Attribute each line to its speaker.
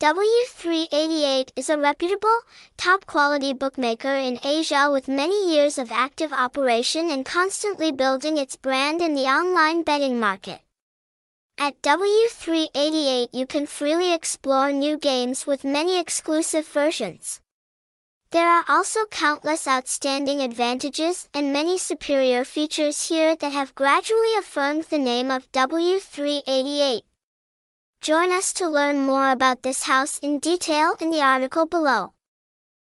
Speaker 1: W388 is a reputable, top-quality bookmaker in Asia with many years of active operation and constantly building its brand in the online betting market. At W388 you can freely explore new games with many exclusive versions. There are also countless outstanding advantages and many superior features here that have gradually affirmed the name of W388. Join us to learn more about this house in detail in the article below.